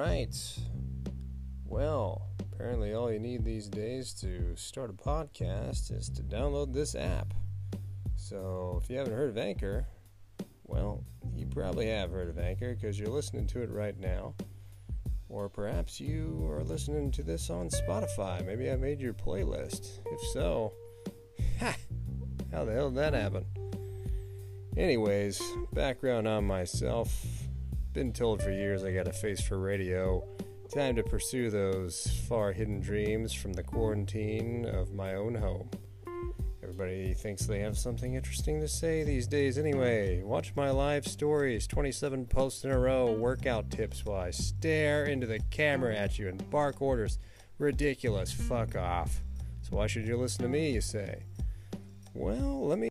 right. Well, apparently, all you need these days to start a podcast is to download this app. So, if you haven't heard of Anchor, well, you probably have heard of Anchor because you're listening to it right now. Or perhaps you are listening to this on Spotify. Maybe I made your playlist. If so, ha! How the hell did that happen? Anyways, background on myself. Been told for years I got a face for radio. Time to pursue those far hidden dreams from the quarantine of my own home. Everybody thinks they have something interesting to say these days anyway. Watch my live stories, 27 posts in a row, workout tips while I stare into the camera at you and bark orders. Ridiculous, fuck off. So why should you listen to me, you say? Well, let me